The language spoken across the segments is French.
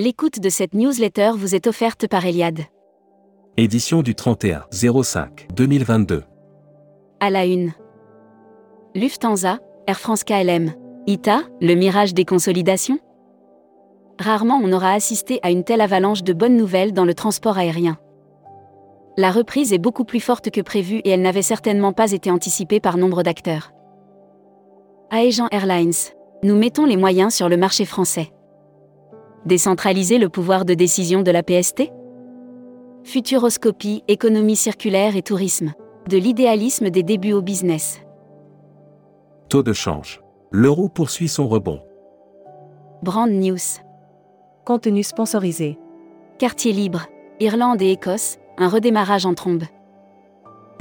L'écoute de cette newsletter vous est offerte par Eliade. Édition du 31 05 2022. À la une. Lufthansa, Air France KLM, ITA, le mirage des consolidations? Rarement on aura assisté à une telle avalanche de bonnes nouvelles dans le transport aérien. La reprise est beaucoup plus forte que prévu et elle n'avait certainement pas été anticipée par nombre d'acteurs. Aegean Airlines. Nous mettons les moyens sur le marché français. Décentraliser le pouvoir de décision de la PST Futuroscopie, économie circulaire et tourisme. De l'idéalisme des débuts au business. Taux de change. L'euro poursuit son rebond. Brand News. Contenu sponsorisé. Quartier libre. Irlande et Écosse, un redémarrage en trombe.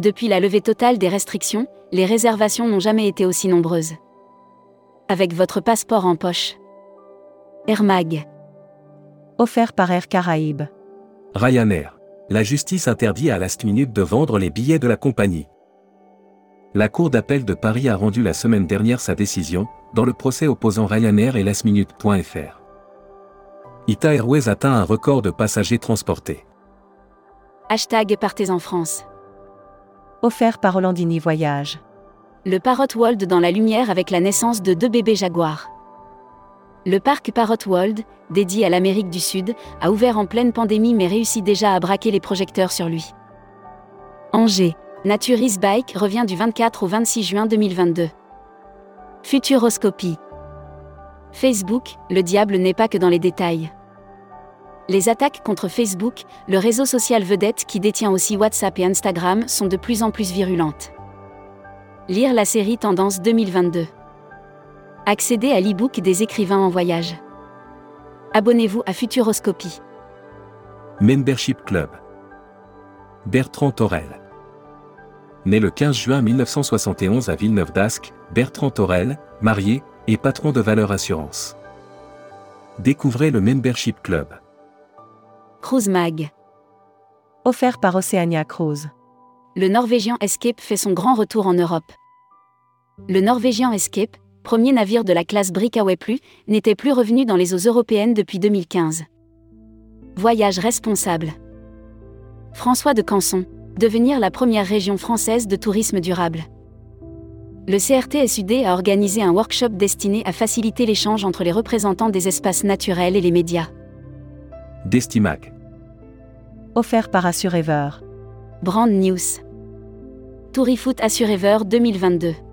Depuis la levée totale des restrictions, les réservations n'ont jamais été aussi nombreuses. Avec votre passeport en poche. Air Mag. Offert par Air Caraïbes. Ryanair. La justice interdit à Last Minute de vendre les billets de la compagnie. La Cour d'appel de Paris a rendu la semaine dernière sa décision, dans le procès opposant Ryanair et lastminute.fr. Ita Airways atteint un record de passagers transportés. Hashtag Partez en France. Offert par Hollandini Voyage. Le Parrot World dans la lumière avec la naissance de deux bébés jaguars. Le parc Parrot World, dédié à l'Amérique du Sud, a ouvert en pleine pandémie mais réussit déjà à braquer les projecteurs sur lui. Angers. Naturis Bike revient du 24 au 26 juin 2022. Futuroscopie. Facebook, le diable n'est pas que dans les détails. Les attaques contre Facebook, le réseau social vedette qui détient aussi WhatsApp et Instagram, sont de plus en plus virulentes. Lire la série Tendance 2022. Accéder à l'e-book des écrivains en voyage. Abonnez-vous à Futuroscopie. Membership Club. Bertrand Torel. Né le 15 juin 1971 à Villeneuve d'Ascq, Bertrand Torel, marié, et patron de Valeur Assurance. Découvrez le Membership Club. Cruise Mag. Offert par Oceania Cruise. Le Norvégien Escape fait son grand retour en Europe. Le Norvégien Escape, premier navire de la classe Brickaway Plus, n'était plus revenu dans les eaux européennes depuis 2015. Voyage responsable. François de Canson, devenir la première région française de tourisme durable. Le CRTSUD a organisé un workshop destiné à faciliter l'échange entre les représentants des espaces naturels et les médias. Destimac. Offert par Assurever. Brand News. Tourifoot Assurever 2022.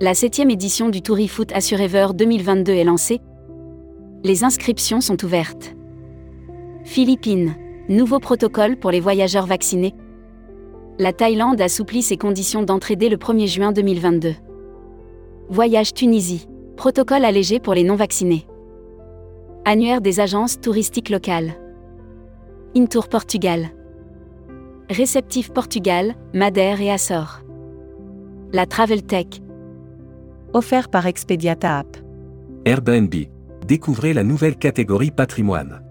La septième édition du Tourifoot Assurever 2022 est lancée. Les inscriptions sont ouvertes. Philippines. Nouveau protocole pour les voyageurs vaccinés. La Thaïlande assouplit ses conditions d'entrée dès le 1er juin 2022. Voyage Tunisie. Protocole allégé pour les non-vaccinés. Annuaire des agences touristiques locales. Intour Portugal. Réceptif Portugal, Madère et Açores. La Travel Tech. Offert par Expediata App. Airbnb. Découvrez la nouvelle catégorie patrimoine.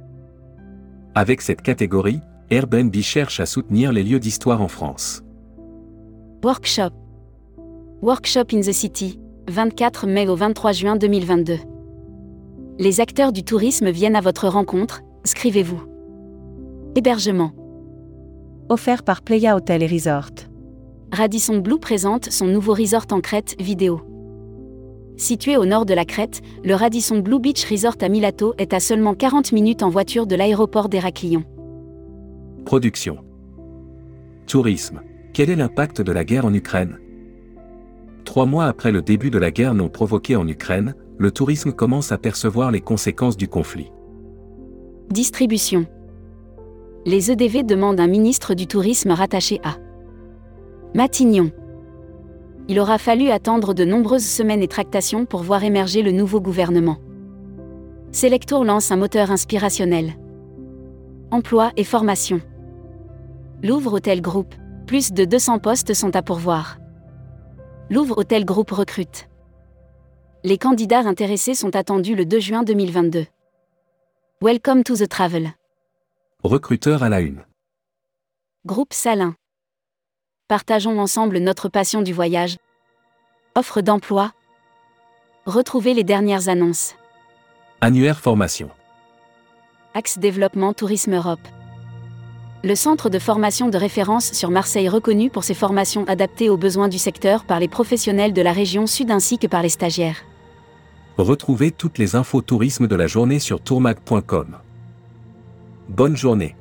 Avec cette catégorie, Airbnb cherche à soutenir les lieux d'histoire en France. Workshop. Workshop in the City, 24 mai au 23 juin 2022. Les acteurs du tourisme viennent à votre rencontre, scrivez-vous. Hébergement. Offert par Playa Hotel et Resort. Radisson Blue présente son nouveau resort en Crète vidéo. Situé au nord de la Crète, le Radisson Blue Beach Resort à Milato est à seulement 40 minutes en voiture de l'aéroport d'Héraclion. Production. Tourisme. Quel est l'impact de la guerre en Ukraine? Trois mois après le début de la guerre non provoquée en Ukraine, le tourisme commence à percevoir les conséquences du conflit. Distribution. Les EDV demandent un ministre du tourisme rattaché à Matignon. Il aura fallu attendre de nombreuses semaines et tractations pour voir émerger le nouveau gouvernement. Selectour lance un moteur inspirationnel. Emploi et formation. Louvre Hôtel Group. Plus de 200 postes sont à pourvoir. Louvre Hôtel Group recrute. Les candidats intéressés sont attendus le 2 juin 2022. Welcome to the travel. Recruteur à la une. Groupe Salin. Partageons ensemble notre passion du voyage. Offre d'emploi. Retrouvez les dernières annonces. Annuaire formation. Axe Développement Tourisme Europe. Le centre de formation de référence sur Marseille reconnu pour ses formations adaptées aux besoins du secteur par les professionnels de la région sud ainsi que par les stagiaires. Retrouvez toutes les infos tourisme de la journée sur tourmag.com. Bonne journée.